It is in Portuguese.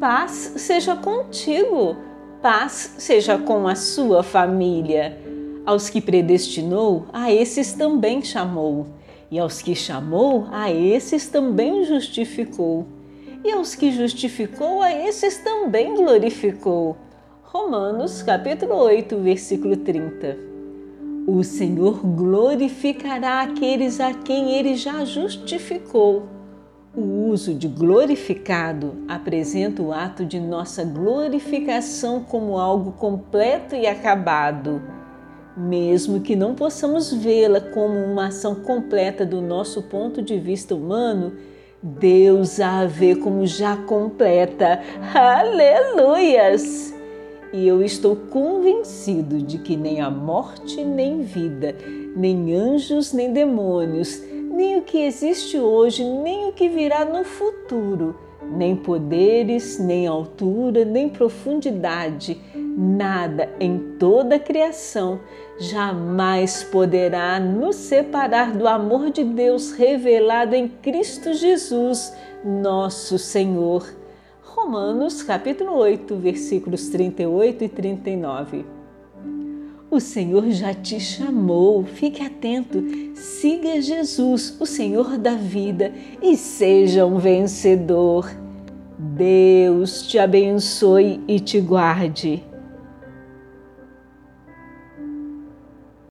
Paz seja contigo, paz seja com a sua família. Aos que predestinou, a esses também chamou. E aos que chamou, a esses também justificou. E aos que justificou, a esses também glorificou. Romanos capítulo 8, versículo 30. O Senhor glorificará aqueles a quem ele já justificou. O uso de glorificado apresenta o ato de nossa glorificação como algo completo e acabado. Mesmo que não possamos vê-la como uma ação completa do nosso ponto de vista humano, Deus a vê como já completa. Aleluias! E eu estou convencido de que nem a morte, nem vida, nem anjos, nem demônios, nem o que existe hoje, nem o que virá no futuro, nem poderes, nem altura, nem profundidade, nada em toda a criação jamais poderá nos separar do amor de Deus revelado em Cristo Jesus, nosso Senhor. Romanos capítulo 8, versículos 38 e 39. O Senhor já te chamou, fique atento, siga Jesus, o Senhor da vida, e seja um vencedor. Deus te abençoe e te guarde.